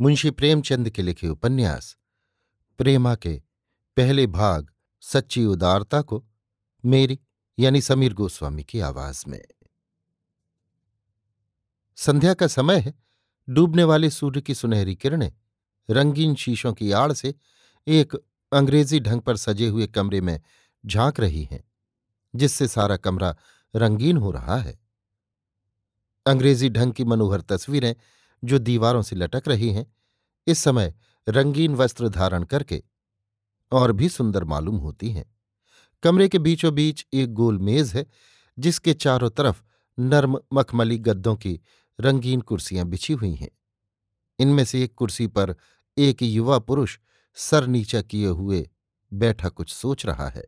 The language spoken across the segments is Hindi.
मुंशी प्रेमचंद के लिखे उपन्यास। प्रेमा के पहले भाग सच्ची उदारता को मेरी यानी समीर गोस्वामी की आवाज़ में। संध्या का समय है। डूबने वाले सूर्य की सुनहरी किरणें रंगीन शीशों की आड़ से एक अंग्रेज़ी ढंग पर सजे हुए कमरे में झाँक रही हैं, जिससे सारा कमरा रंगीन हो रहा है। अंग्रेज़ी ढंग की मनोहर तस्वीरें जो दीवारों से लटक रही हैं, इस समय रंगीन वस्त्र धारण करके और भी सुंदर मालूम होती हैं। कमरे के बीचों बीच एक गोल मेज है, जिसके चारों तरफ़ नर्म मखमली गद्दों की रंगीन कुर्सियाँ बिछी हुई हैं। इनमें से एक कुर्सी पर एक युवा पुरुष सर नीचा किए हुए बैठा कुछ सोच रहा है।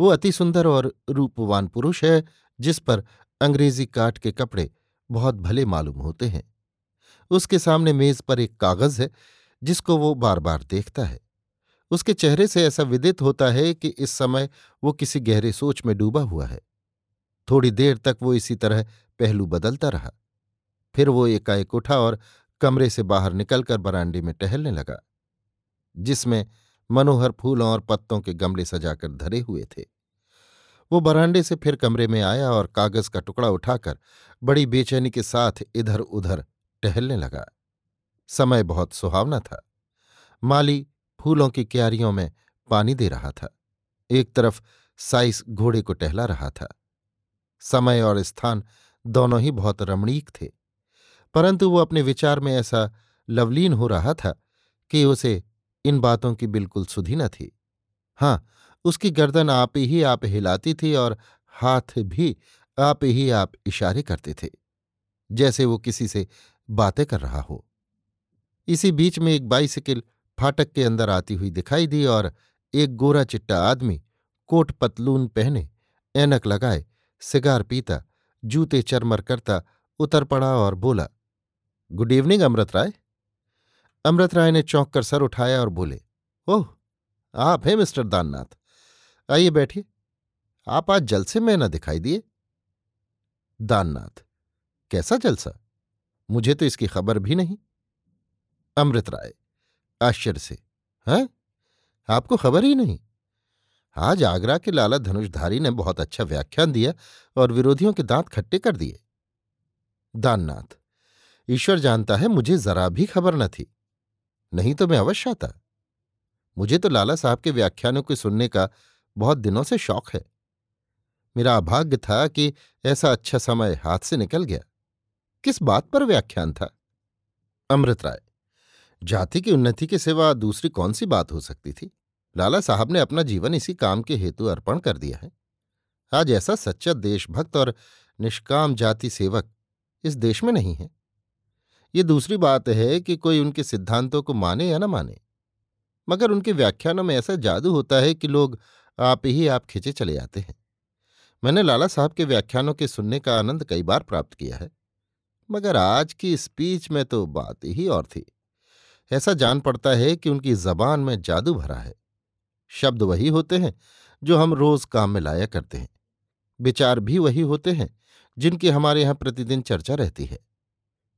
वो अति सुंदर और रूपवान पुरुष है, जिस पर अंग्रेज़ी काट के कपड़े बहुत भले मालूम होते हैं। उसके सामने मेज पर एक कागज़ है, जिसको वो बार बार देखता है। उसके चेहरे से ऐसा विदित होता है कि इस समय वो किसी गहरे सोच में डूबा हुआ है। थोड़ी देर तक वो इसी तरह पहलू बदलता रहा। फिर वो एकाएक उठा और कमरे से बाहर निकलकर बरांडे में टहलने लगा, जिसमें मनोहर फूलों और पत्तों के गमले सजाकर धरे हुए थे। वो बरांडे से फिर कमरे में आया और कागज़ का टुकड़ा उठाकर बड़ी बेचैनी के साथ इधर उधर टहलने लगा। समय बहुत सुहावना था। माली फूलों की क्यारियों में पानी दे रहा था। एक तरफ़ साइस घोड़े को टहला रहा था। समय और स्थान दोनों ही बहुत रमणीक थे। परंतु वो अपने विचार में ऐसा लवलीन हो रहा था कि उसे इन बातों की बिल्कुल सुधी न थी। हाँ उसकी गर्दन आप ही आप हिलाती थी और हाथ भी आप ही आप इशारे करते थे। जैसे वो किसी से बातें कर रहा हो। इसी बीच में एक बाइसिकल फाटक के अंदर आती हुई दिखाई दी और एक गोरा चिट्टा आदमी कोट पतलून पहने, ऐनक लगाए, सिगार पीता, जूते चरमर करता, उतर पड़ा और बोला, गुड इवनिंग, अमृत राय। अमृत राय ने चौंक कर सर उठाया और बोले, ओह, आप हैं मिस्टर दाननाथ। आइए बैठिए। आप आज जलसे में न दिखाई दिए? दाननाथ, कैसा जलसा? मुझे तो इसकी खबर भी नहीं। अमृत राय, आश्चर्य से, हैं? आपको खबर ही नहीं? आज आगरा के लाला धनुषधारी ने बहुत अच्छा व्याख्यान दिया और विरोधियों के दांत खट्टे कर दिए। दाननाथ, ईश्वर जानता है मुझे जरा भी खबर न थी। नहीं तो मैं अवश्य आता। मुझे तो लाला साहब के व्याख्यानों को सुनने का बहुत दिनों से शौक है। मेरा अभाग्य था कि ऐसा अच्छा समय हाथ से निकल गया। किस बात पर व्याख्यान था? अमृत राय, जाति की उन्नति के सिवा दूसरी कौन सी बात हो सकती थी? लाला साहब ने अपना जीवन इसी काम के हेतु अर्पण कर दिया है। आज ऐसा सच्चा देशभक्त और निष्काम जाति सेवक इस देश में नहीं है। ये दूसरी बात है कि कोई उनके सिद्धांतों को माने या न माने। मगर उनके व्याख्यानों में ऐसा जादू होता है कि लोग आप ही आप खिंचे चले आते हैं। मैंने लाला साहब के व्याख्यानों के सुनने का आनंद कई बार प्राप्त किया है। मगर आज की स्पीच में तो बात ही और थी। ऐसा जान पड़ता है कि उनकी जबान में जादू भरा है। शब्द वही होते हैं जो हम रोज काम में लाया करते हैं। विचार भी वही होते हैं जिनकी हमारे यहाँ प्रतिदिन चर्चा रहती है।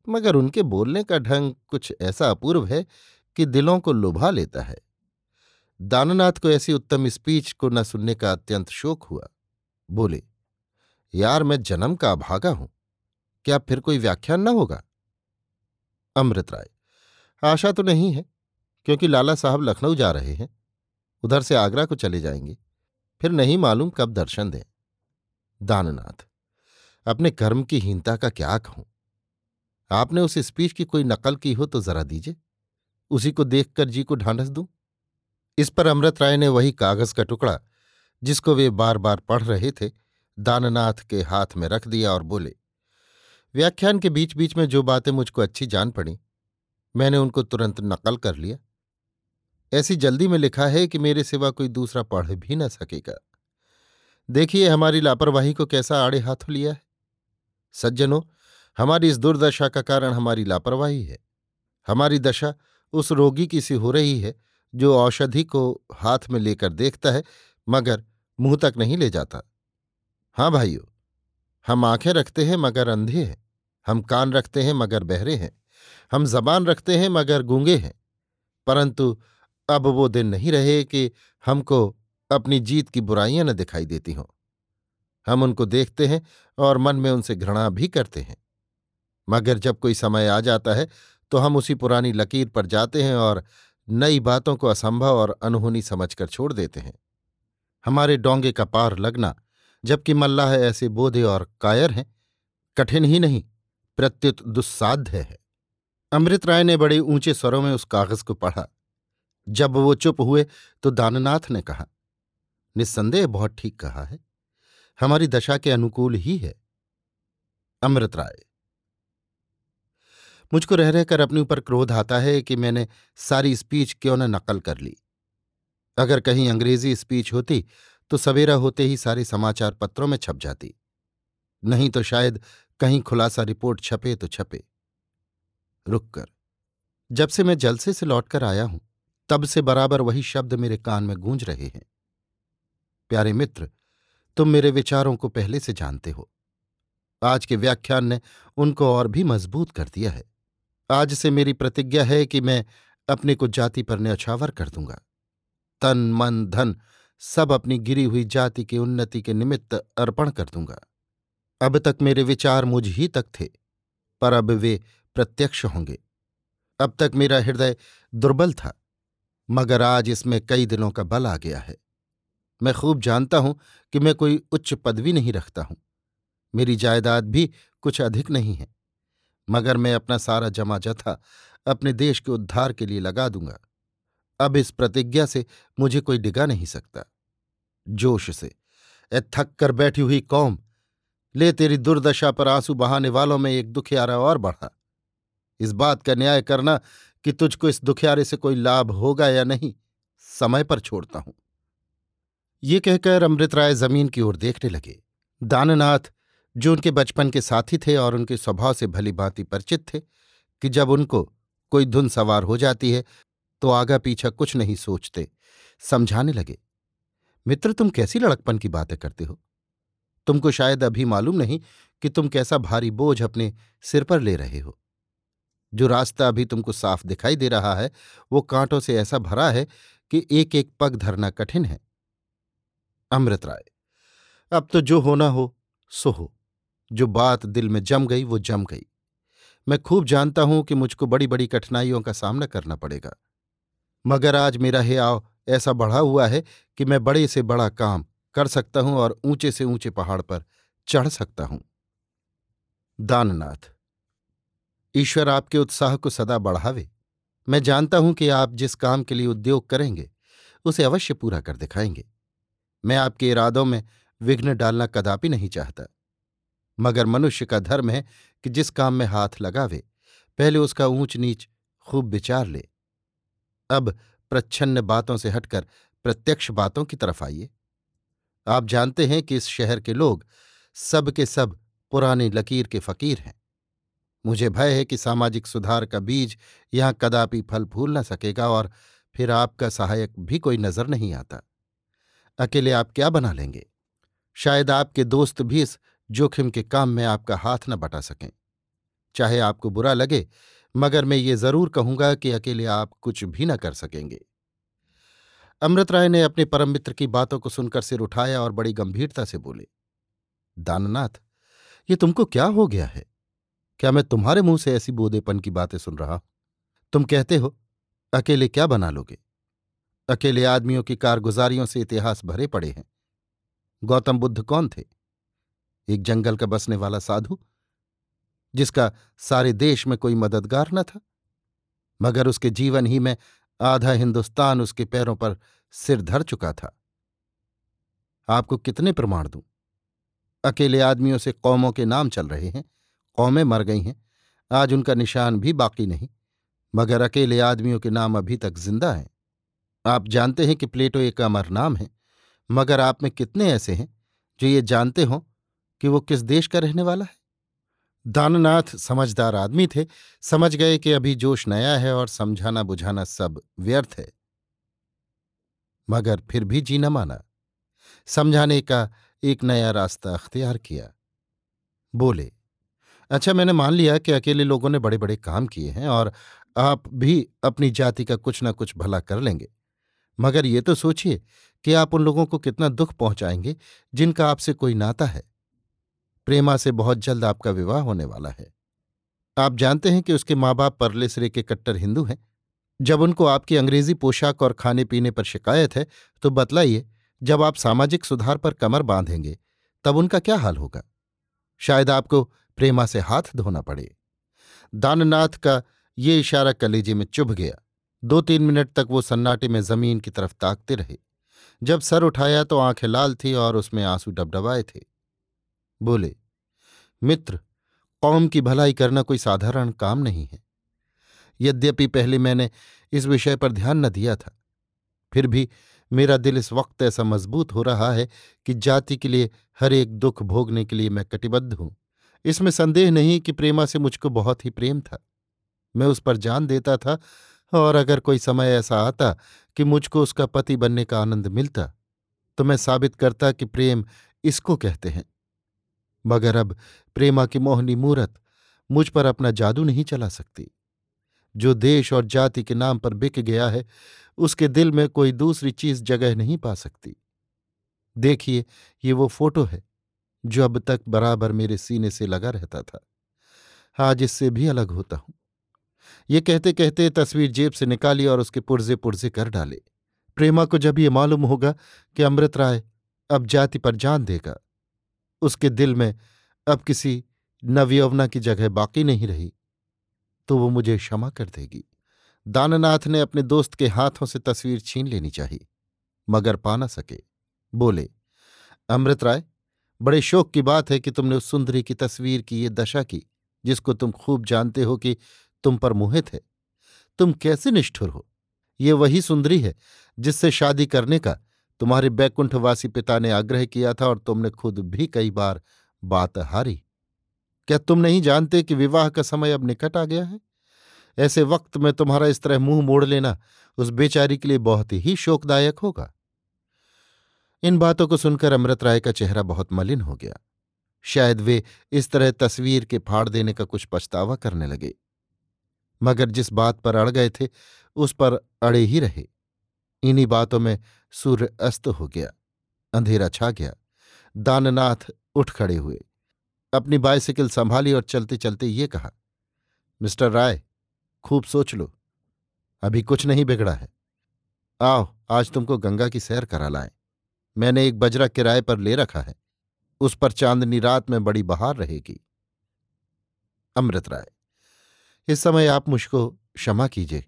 मगर उनके बोलने का ढंग कुछ ऐसा अपूर्व है कि दिलों को लुभा लेता है। दाननाथ को ऐसी उत्तम स्पीच को न सुनने का अत्यंत शोक हुआ। बोले, यार, मैं जन्म का अभागा हूँ। क्या फिर कोई व्याख्यान न होगा? अमृत राय, आशा तो नहीं है, क्योंकि लाला साहब लखनऊ जा रहे हैं। उधर से आगरा को चले जाएँगे। फिर नहीं मालूम कब दर्शन दें। दाननाथ, अपने कर्म की हीनता का क्या कहूँ? आपने उस स्पीच की कोई नकल की हो तो जरा दीजिए। उसी को देखकर जी को ढांढस दूँ। इस पर अमृत राय ने वही कागज़ का टुकड़ा, जिसको वे बार बार पढ़ रहे थे, दाननाथ के हाथ में रख दिया और बोले व्याख्यान के बीच बीच में जो बातें मुझको अच्छी जान पड़ी, मैंने उनको तुरंत नकल कर लिया। ऐसी जल्दी में लिखा है कि मेरे सिवा कोई दूसरा पढ़ भी न सकेगा। देखिए, हमारी लापरवाही को कैसा आड़े हाथों लिया है। सज्जनों, हमारी इस दुर्दशा का कारण हमारी लापरवाही है। हमारी दशा उस रोगी की सी हो रही है, जो औषधि को हाथ में लेकर देखता है, मगर मुँह तक नहीं ले जाता। हाँ भाइयों, हम आँखें रखते हैं, मगर अंधे हैं। हम कान रखते हैं मगर बहरे हैं, हम जबान रखते हैं मगर गूँगे हैं। परंतु अब वो दिन नहीं रहे कि हमको अपनी जीत की बुराइयाँ न दिखाई देती हों। हम उनको देखते हैं और मन में उनसे घृणा भी करते हैं। मगर जब कोई समय आ जाता है तो हम उसी पुरानी लकीर पर जाते हैं और नई बातों को असंभव और अनहोनी समझकर छोड़ देते हैं। हमारे डोंगे का पार लगना, जबकि मल्लाह ऐसे बोधे और कायर हैं, कठिन ही नहीं। प्रत्युत दुस्साध्य है। अमृत राय ने बड़े ऊँचे स्वरों में उस कागज़ को पढ़ा। जब वो चुप हुए तो दाननाथ ने कहा, निस्संदेह बहुत ठीक कहा है। हमारी दशा के अनुकूल ही है। अमृत राय, मुझको रह रहकर अपने ऊपर क्रोध आता है कि मैंने सारी स्पीच क्यों न नकल कर ली। अगर कहीं अंग्रेज़ी स्पीच होती तो सवेरा होते ही सारे समाचार पत्रों में छप जाती। नहीं तो शायद कहीं खुलासा रिपोर्ट छपे तो छपे। रुककर, जब से मैं जलसे से लौटकर आया हूँ, तब से बराबर वही शब्द मेरे कान में गूंज रहे हैं। प्यारे मित्र, तुम मेरे विचारों को पहले से जानते हो। आज के व्याख्यान ने उनको और भी मज़बूत कर दिया है। आज से मेरी प्रतिज्ञा है कि मैं अपने को जाति पर न्यौछावर कर दूँगा। तन, मन, धन सब अपनी गिरी हुई जाति की उन्नति के निमित्त अर्पण कर दूँगा। अब तक मेरे विचार मुझ ही तक थे, पर अब वे प्रत्यक्ष होंगे। अब तक मेरा हृदय दुर्बल था, मगर आज इसमें कई दिनों का बल आ गया है। मैं खूब जानता हूँ कि मैं कोई उच्च पदवी नहीं रखता हूँ। मेरी जायदाद भी कुछ अधिक नहीं है, मगर मैं अपना सारा जमा जथा अपने देश के उद्धार के लिए लगा दूँगा। अब इस प्रतिज्ञा से मुझे कोई डिगा नहीं सकता। जोश से, ए थक कर बैठी हुई कौम ले तेरी दुर्दशा पर आँसू बहाने वालों में एक दुखियारा और बढ़ा। इस बात का न्याय करना कि तुझको इस दुखियारे से कोई लाभ होगा या नहीं, समय पर छोड़ता हूँ। ये कहकर अमृत राय ज़मीन की ओर देखने लगे। दाननाथ, जो उनके बचपन के साथी थे और उनके स्वभाव से भली भांति परिचित थे, कि जब उनको कोई धुन सवार हो जाती है तो आगा पीछा कुछ नहीं सोचते, समझाने लगे, मित्र, तुम कैसी लड़कपन की बातें करते हो? तुमको शायद अभी मालूम नहीं कि तुम कैसा भारी बोझ अपने सिर पर ले रहे हो। जो रास्ता अभी तुमको साफ़ दिखाई दे रहा है, वो कांटों से ऐसा भरा है कि एक एक पग धरना कठिन है। अमृत राय, अब तो जो होना हो, सो हो। जो बात दिल में जम गई, वो जम गई। मैं खूब जानता हूँ कि मुझको बड़ी बड़ी कठिनाइयों का सामना करना पड़ेगा। मगर आज मेरा हियाव ऐसा बढ़ा हुआ है कि मैं बड़े से बड़ा काम कर सकता हूँ और ऊँचे से ऊँचे पहाड़ पर चढ़ सकता हूँ। दाननाथ, ईश्वर आपके उत्साह को सदा बढ़ावे। मैं जानता हूँ कि आप जिस काम के लिए उद्योग करेंगे, उसे अवश्य पूरा कर दिखाएँगे। मैं आपके इरादों में विघ्न डालना कदापि नहीं चाहता। मगर मनुष्य का धर्म है कि जिस काम में हाथ लगावे, पहले उसका ऊंच नीच खूब विचार ले। अब प्रच्छन्न बातों से हटकर प्रत्यक्ष बातों की तरफ़ आइए। आप जानते हैं कि इस शहर के लोग सब के सब पुराने लकीर के फकीर हैं। मुझे भय है कि सामाजिक सुधार का बीज यहाँ कदापि फल फूल न सकेगा और फिर आपका सहायक भी कोई नज़र नहीं आता। अकेले आप क्या बना लेंगे? शायद आपके दोस्त भी इस जोखिम के काम में आपका हाथ न बटा सकें। चाहे आपको बुरा लगे, मगर मैं ये ज़रूर कहूँगा कि अकेले आप कुछ भी न कर सकेंगे। अमृत राय ने अपने परम मित्र की बातों को सुनकर सिर उठाया और बड़ी गंभीरता से बोले, दाननाथ, ये तुमको क्या हो गया है? क्या मैं तुम्हारे मुँह से ऐसी बोधेपन की बातें सुन रहा? तुम कहते हो, अकेले क्या बना लोगे? अकेले आदमियों की कारगुजारियों से इतिहास भरे पड़े हैं। गौतम बुद्ध कौन थे? एक जंगल का बसने वाला साधु, जिसका सारे देश में कोई मददगार न था? मगर उसके जीवन ही में आधा हिंदुस्तान उसके पैरों पर सिर धर चुका था। आपको कितने प्रमाण दूँ? अकेले आदमियों से कौमों के नाम चल रहे हैं, कौमें मर गई हैं, आज उनका निशान भी बाकी नहीं, मगर अकेले आदमियों के नाम अभी तक ज़िंदा हैं। आप जानते हैं कि प्लेटो एक अमर नाम है, मगर आप में कितने ऐसे हैं जो ये जानते हों कि वो किस देश का रहने वाला है? दाननाथ समझदार आदमी थे, समझ गए कि अभी जोश नया है और समझाना बुझाना सब व्यर्थ है। मगर फिर भी जीना माना। समझाने का एक नया रास्ता अख्तियार किया। बोले अच्छा मैंने मान लिया कि अकेले लोगों ने बड़े बड़े काम किए हैं और आप भी अपनी जाति का कुछ ना कुछ भला कर लेंगे। मगर ये तो सोचिए कि आप उन लोगों को कितना दुख पहुंचाएँगे जिनका आपसे कोई नाता है। प्रेमा से बहुत जल्द आपका विवाह होने वाला है। आप जानते हैं कि उसके माँ बाप परले सिरे के कट्टर हिंदू हैं। जब उनको आपकी अंग्रेज़ी पोशाक और खाने पीने पर शिकायत है तो बतलाइए, जब आप सामाजिक सुधार पर कमर बांधेंगे, तब उनका क्या हाल होगा? शायद आपको प्रेमा से हाथ धोना पड़े। दाननाथ का ये इशारा कलेजे में चुभ गया। दो तीन मिनट तक वो सन्नाटे में ज़मीन की तरफ़ ताकते रहे। जब सर उठाया तो आँखें लाल थी और उसमें आँसू डबडबाए थे। बोले, मित्र, कौम की भलाई करना कोई साधारण काम नहीं है। यद्यपि पहले मैंने इस विषय पर ध्यान न दिया था, फिर भी मेरा दिल इस वक्त ऐसा मज़बूत हो रहा है कि जाति के लिए हर एक दुख भोगने के लिए मैं कटिबद्ध हूँ। इसमें संदेह नहीं कि प्रेमा से मुझको बहुत ही प्रेम था। मैं उस पर जान देता था और अगर कोई समय ऐसा आता कि मुझको उसका पति बनने का आनंद मिलता तो मैं साबित करता कि प्रेम इसको कहते हैं। मगर अब प्रेमा की मोहनी मूरत मुझ पर अपना जादू नहीं चला सकती। जो देश और जाति के नाम पर बिक गया है, उसके दिल में कोई दूसरी चीज़ जगह नहीं पा सकती। देखिए, ये वो फ़ोटो है, जो अब तक बराबर मेरे सीने से लगा रहता था। आज इससे भी अलग होता हूँ। ये कहते कहते तस्वीर जेब से निकाली और उसके पुर्जे पुर्जे कर डाले। प्रेमा को जब ये मालूम होगा कि अमृत राय अब जाति पर जान देगा। उसके दिल में अब किसी नवयौवना की जगह बाकी नहीं रही तो वो मुझे क्षमा कर देगी। दाननाथ ने अपने दोस्त के हाथों से तस्वीर छीन लेनी चाहिए, मगर पा न सके। बोले, अमृत राय, बड़े शोक की बात है कि तुमने उस सुंदरी की तस्वीर की, ये दशा की, जिसको तुम खूब जानते हो कि तुम पर मोहित है। तुम कैसे निष्ठुर हो? ये वही सुंदरी है, जिससे शादी करने का तुम्हारे बैकुंठवासी पिता ने आग्रह किया था और तुमने खुद भी कई बार बात हारी। क्या तुम नहीं जानते कि विवाह का समय अब निकट आ गया है? ऐसे वक्त में तुम्हारा इस तरह मुँह मोड़ लेना उस बेचारी के लिए बहुत ही शोकदायक होगा। इन बातों को सुनकर अमृत राय का चेहरा बहुत मलिन हो गया। शायद वे इस तरह तस्वीर के फाड़ देने का कुछ पछतावा करने लगे। मगर जिस बात पर अड़ गए थे, उस पर अड़े ही रहे। इन्हीं बातों में सूर्य अस्त हो गया, अंधेरा छा गया। दाननाथ उठ खड़े हुए। अपनी बाइसिकल संभाली और चलते चलते ये कहा, मिस्टर राय, खूब सोच लो। अभी कुछ नहीं बिगड़ा है। आओ, आज तुमको गंगा की सैर करा लाए। मैंने एक बजरा किराए पर ले रखा है। उस पर चांदनी रात में बड़ी बहार रहेगी। अमृत राय, इस समय आप मुझको क्षमा कीजिए,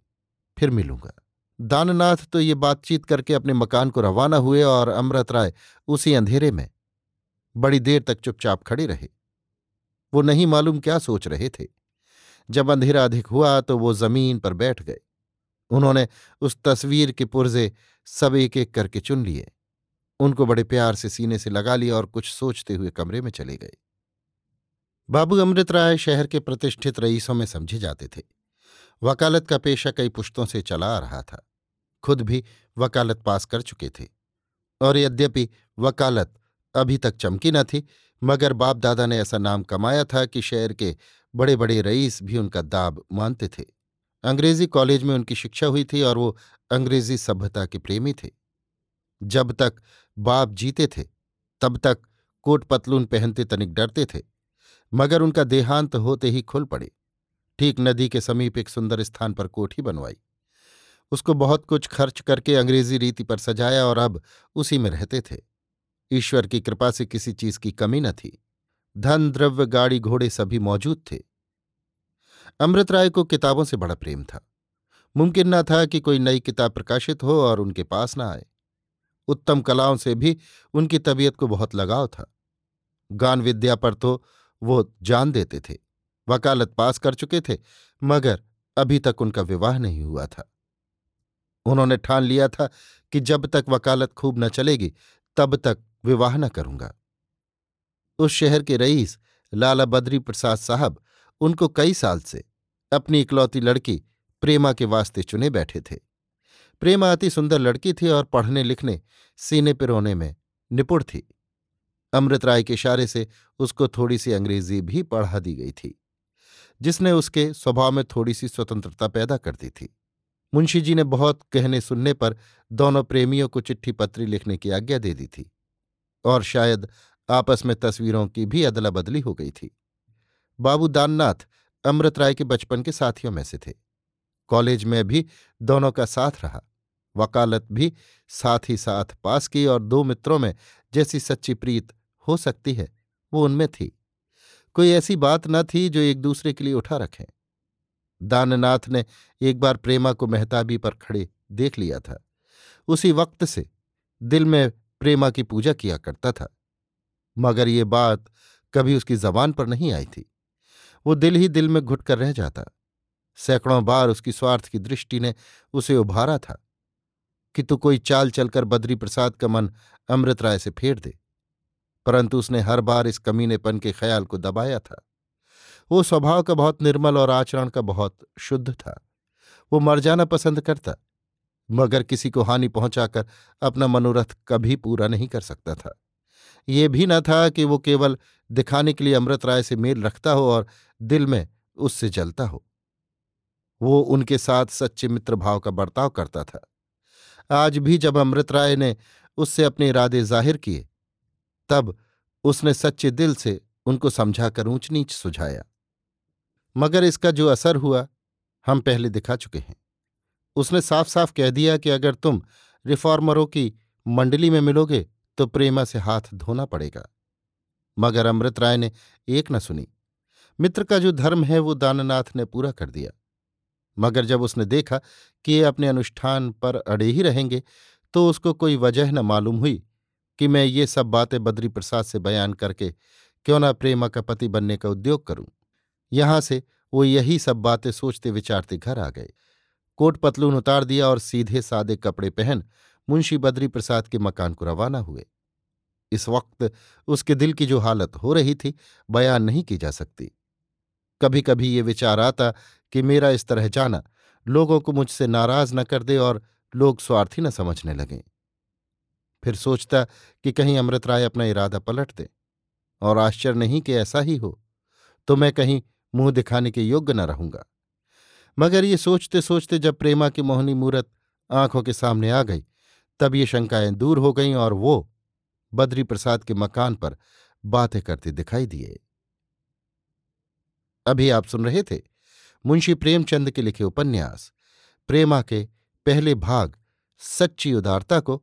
फिर मिलूँगा। दाननाथ तो ये बातचीत करके अपने मकान को रवाना हुए और अमृत राय उसी अंधेरे में, बड़ी देर तक चुपचाप खड़े रहे। वो नहीं मालूम क्या सोच रहे थे। जब अंधेरा अधिक हुआ तो वो ज़मीन पर बैठ गए। उन्होंने उस तस्वीर के पुर्जे सब एक एक करके चुन लिए। उनको बड़े प्यार से सीने से लगा लिया और कुछ सोचते हुए कमरे में चले गए। बाबू अमृत राय शहर के प्रतिष्ठित रईसों में समझे जाते थे। वकालत का पेशा कई पुश्तों से चला आ रहा था। खुद भी वकालत पास कर चुके थे। और यद्यपि वकालत अभी तक चमकी न थी, मगर बाप दादा ने ऐसा नाम कमाया था कि शहर के बड़े बड़े रईस भी उनका दाब मानते थे। अंग्रेज़ी कॉलेज में उनकी शिक्षा हुई थी और वो अंग्रेज़ी सभ्यता के प्रेमी थे। जब तक बाप जीते थे, तब तक कोट पतलून पहनते तनिक डरते थे, मगर उनका देहांत होते ही खुल पड़े। ठीक नदी के समीप एक सुंदर स्थान पर कोठी बनवाई। उसको बहुत कुछ खर्च करके अंग्रेज़ी रीति पर सजाया और अब उसी में रहते थे। ईश्वर की कृपा से किसी चीज़ की कमी न थी। धन, द्रव्य, गाड़ी, घोड़े सभी मौजूद थे। अमृत राय को किताबों से बड़ा प्रेम था। मुमकिन न था कि कोई नई किताब प्रकाशित हो और उनके पास न आए। उत्तम कलाओं से भी उनकी तबीयत को बहुत लगाव था। गान विद्या पर तो वो जान देते थे। वकालत पास कर चुके थे, मगर अभी तक उनका विवाह नहीं हुआ था। उन्होंने ठान लिया था कि जब तक वकालत खूब न चलेगी, तब तक विवाह न करूँगा। उस शहर के रईस, लाला बद्री प्रसाद साहब, उनको कई साल से अपनी इकलौती लड़की, प्रेमा के वास्ते चुने बैठे थे। प्रेमा अति सुंदर लड़की थी और पढ़ने लिखने सीने पिरोने में निपुण थी। अमृत राय के इशारे से उसको थोड़ी सी अंग्रेज़ी भी पढ़ा दी गई थी। जिसने उसके स्वभाव में थोड़ी सी स्वतंत्रता पैदा कर दी थी। मुंशी जी ने बहुत कहने सुनने पर दोनों प्रेमियों को चिट्ठी पत्री लिखने की आज्ञा दे दी थी और शायद आपस में तस्वीरों की भी अदला बदली हो गई थी। बाबू दाननाथ अमृत राय के बचपन के साथियों में से थे। कॉलेज में भी दोनों का साथ रहा। वकालत भी साथ ही साथ पास की और दो मित्रों में जैसी सच्ची प्रीत हो सकती है, वो उनमें थी। कोई ऐसी बात न थी जो एक दूसरे के लिए उठा रखें। दाननाथ ने एक बार प्रेमा को मेहताबी पर खड़े देख लिया था। उसी वक्त से दिल में प्रेमा की पूजा किया करता था। मगर ये बात कभी उसकी जबान पर नहीं आई थी। वो दिल ही दिल में घुट कर रह जाता। सैकड़ों बार उसकी स्वार्थ की दृष्टि ने उसे उभारा था कि तू कोई चाल चलकर बद्री प्रसाद का मन अमृत राय से फेर दे। परंतु उसने हर बार इस कमीनेपन के ख्याल को दबाया था। वो स्वभाव का बहुत निर्मल और आचरण का बहुत शुद्ध था। वो मर जाना पसंद करता, मगर किसी को हानि पहुंचाकर अपना मनोरथ कभी पूरा नहीं कर सकता था। ये भी न था कि वो केवल दिखाने के लिए अमृत राय से मेल रखता हो और दिल में उससे जलता हो। वो उनके साथ सच्चे मित्र भाव का बर्ताव करता था। आज भी जब अमृत राय ने उससे अपने इरादे ज़ाहिर किए तब उसने सच्चे दिल से उनको समझाकर ऊंच नीच सुझाया, मगर इसका जो असर हुआ, हम पहले दिखा चुके हैं। उसने साफ़ साफ़ कह दिया कि अगर तुम रिफॉर्मरों की मंडली में मिलोगे तो प्रेमा से हाथ धोना पड़ेगा। मगर अमृत राय ने एक न सुनी। मित्र का जो धर्म है, वो दाननाथ ने पूरा कर दिया। मगर जब उसने देखा कि ये अपने अनुष्ठान पर अड़े ही रहेंगे तो उसको कोई वजह न मालूम हुई कि मैं ये सब बातें बद्री प्रसाद से बयान करके क्यों ना प्रेमा का पति बनने का उद्योग करूँ? यहाँ से वो यही सब बातें सोचते विचारते घर आ गए। कोट पतलून उतार दिया और सीधे सादे कपड़े पहन मुंशी बद्री प्रसाद के मकान को रवाना हुए। इस वक्त उसके दिल की जो हालत हो रही थी, बयान नहीं की जा सकती। कभी कभी ये विचार आता कि मेरा इस तरह जाना, लोगों को मुझसे नाराज़ न कर दे और लोग स्वार्थी न समझने लगें। फिर सोचता कि कहीं अमृत राय अपना इरादा पलट दे, और आश्चर्य नहीं कि ऐसा ही हो तो मैं कहीं मुँह दिखाने के योग्य न रहूँगा। मगर ये सोचते सोचते जब प्रेमा की मोहनी मूरत आँखों के सामने आ गई, तब ये शंकाएँ दूर हो गईं और वो बद्री प्रसाद के मकान पर बातें करते दिखाई दिए। अभी आप सुन रहे थे मुंशी प्रेमचंद के लिखे उपन्यास, प्रेमा के पहले भाग, सच्ची उदारता को